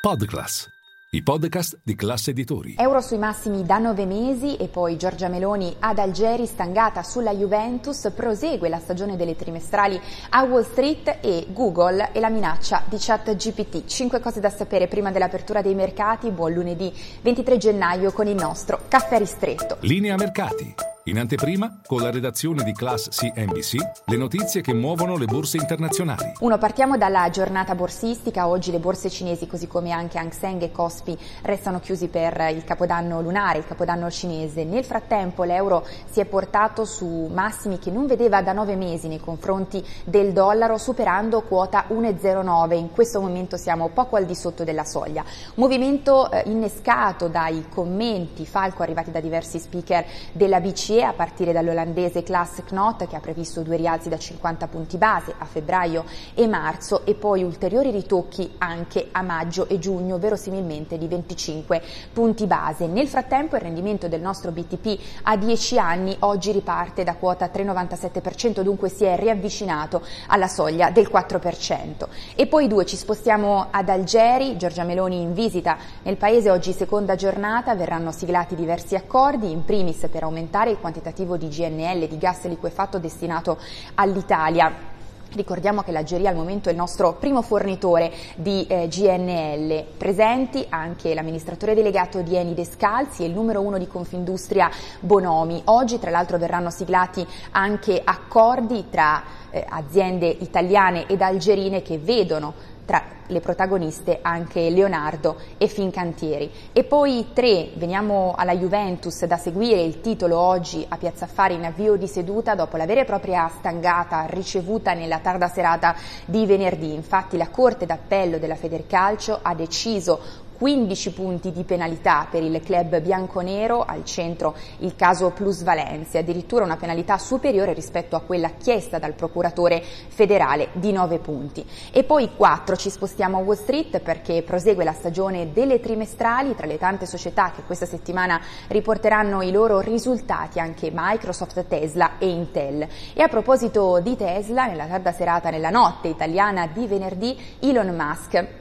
Podclass, i podcast di classe editori. Euro sui massimi da nove mesi e poi Giorgia Meloni ad Algeri stangata sulla Juventus, prosegue la stagione delle trimestrali a Wall Street e Google e la minaccia di chat GPT. Cinque cose da sapere prima dell'apertura dei mercati. Buon lunedì 23 gennaio con il nostro caffè ristretto. Linea mercati. In anteprima, con la redazione di Class CNBC, le notizie che muovono le borse internazionali. Uno, partiamo dalla giornata borsistica. Oggi le borse cinesi, così come anche Hang Seng e Kospi, restano chiusi per il capodanno lunare, il capodanno cinese. Nel frattempo l'euro si è portato su massimi che non vedeva da nove mesi nei confronti del dollaro, superando quota 1,09. In questo momento siamo poco al di sotto della soglia. Movimento eh, innescato dai commenti falco arrivati da diversi speaker della BCE a partire dall'olandese Klaas Knot che ha previsto due rialzi da 50 punti base a febbraio e marzo e poi ulteriori ritocchi anche a maggio e giugno, verosimilmente di 25 punti base. Nel frattempo il rendimento del nostro BTP a 10 anni oggi riparte da quota 3,97%, dunque si è riavvicinato alla soglia del 4%. E poi due, ci spostiamo ad Algeri, Giorgia Meloni in visita nel paese oggi seconda giornata, verranno siglati diversi accordi, in primis per aumentare il quantitativo di GNL, di gas liquefatto destinato all'Italia. Ricordiamo che l'Algeria al momento è il nostro primo fornitore di eh, GNL. Presenti anche l'amministratore delegato di Eni Descalzi e il numero uno di Confindustria Bonomi. Oggi tra l'altro verranno siglati anche accordi tra eh, aziende italiane ed algerine che vedono tra le protagoniste anche Leonardo e Fincantieri. E poi tre, veniamo alla Juventus da seguire il titolo oggi a Piazza Affari in avvio di seduta dopo la vera e propria stangata ricevuta nella tarda serata di venerdì. Infatti la Corte d'Appello della Federcalcio ha deciso 15 punti di penalità per il club bianconero, al centro il caso plusvalenze, addirittura una penalità superiore rispetto a quella chiesta dal procuratore federale di 9 punti. E poi 4 ci spostiamo a Wall Street perché prosegue la stagione delle trimestrali tra le tante società che questa settimana riporteranno i loro risultati anche Microsoft, Tesla e Intel. E a proposito di Tesla, nella tarda serata, nella notte italiana di venerdì, Elon Musk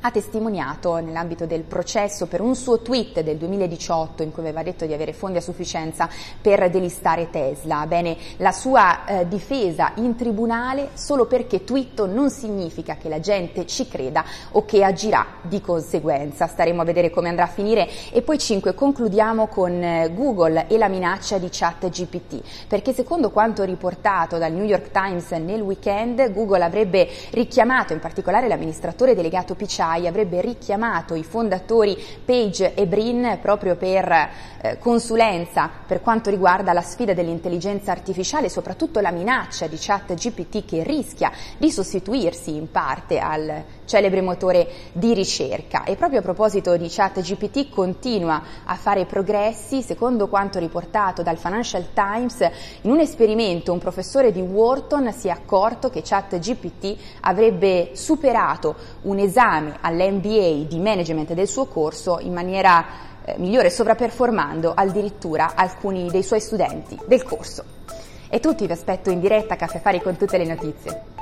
ha testimoniato nell'ambito del processo per un suo tweet del 2018 in cui aveva detto di avere fondi a sufficienza per delistare Tesla. Bene, la sua eh, difesa in tribunale solo perché twitto non significa che la gente ci creda o che agirà di conseguenza. Staremo a vedere come andrà a finire. E poi 5 concludiamo con eh, Google e la minaccia di chat GPT, perché secondo quanto riportato dal New York Times nel weekend, Google avrebbe richiamato in particolare l'amministratore delegato Picciai Rai avrebbe richiamato i fondatori Page e Brin proprio per eh, consulenza per quanto riguarda la sfida dell'intelligenza artificiale e soprattutto la minaccia di chat GPT che rischia di sostituirsi in parte al celebre motore di ricerca. E proprio a proposito di chat GPT continua a fare progressi, secondo quanto riportato dal Financial Times, in un esperimento un professore di Wharton si è accorto che chat GPT avrebbe superato un esame all'MBA di management del suo corso in maniera eh, migliore, sovraperformando addirittura alcuni dei suoi studenti del corso. E tutti vi aspetto in diretta a Caffè Fari con tutte le notizie.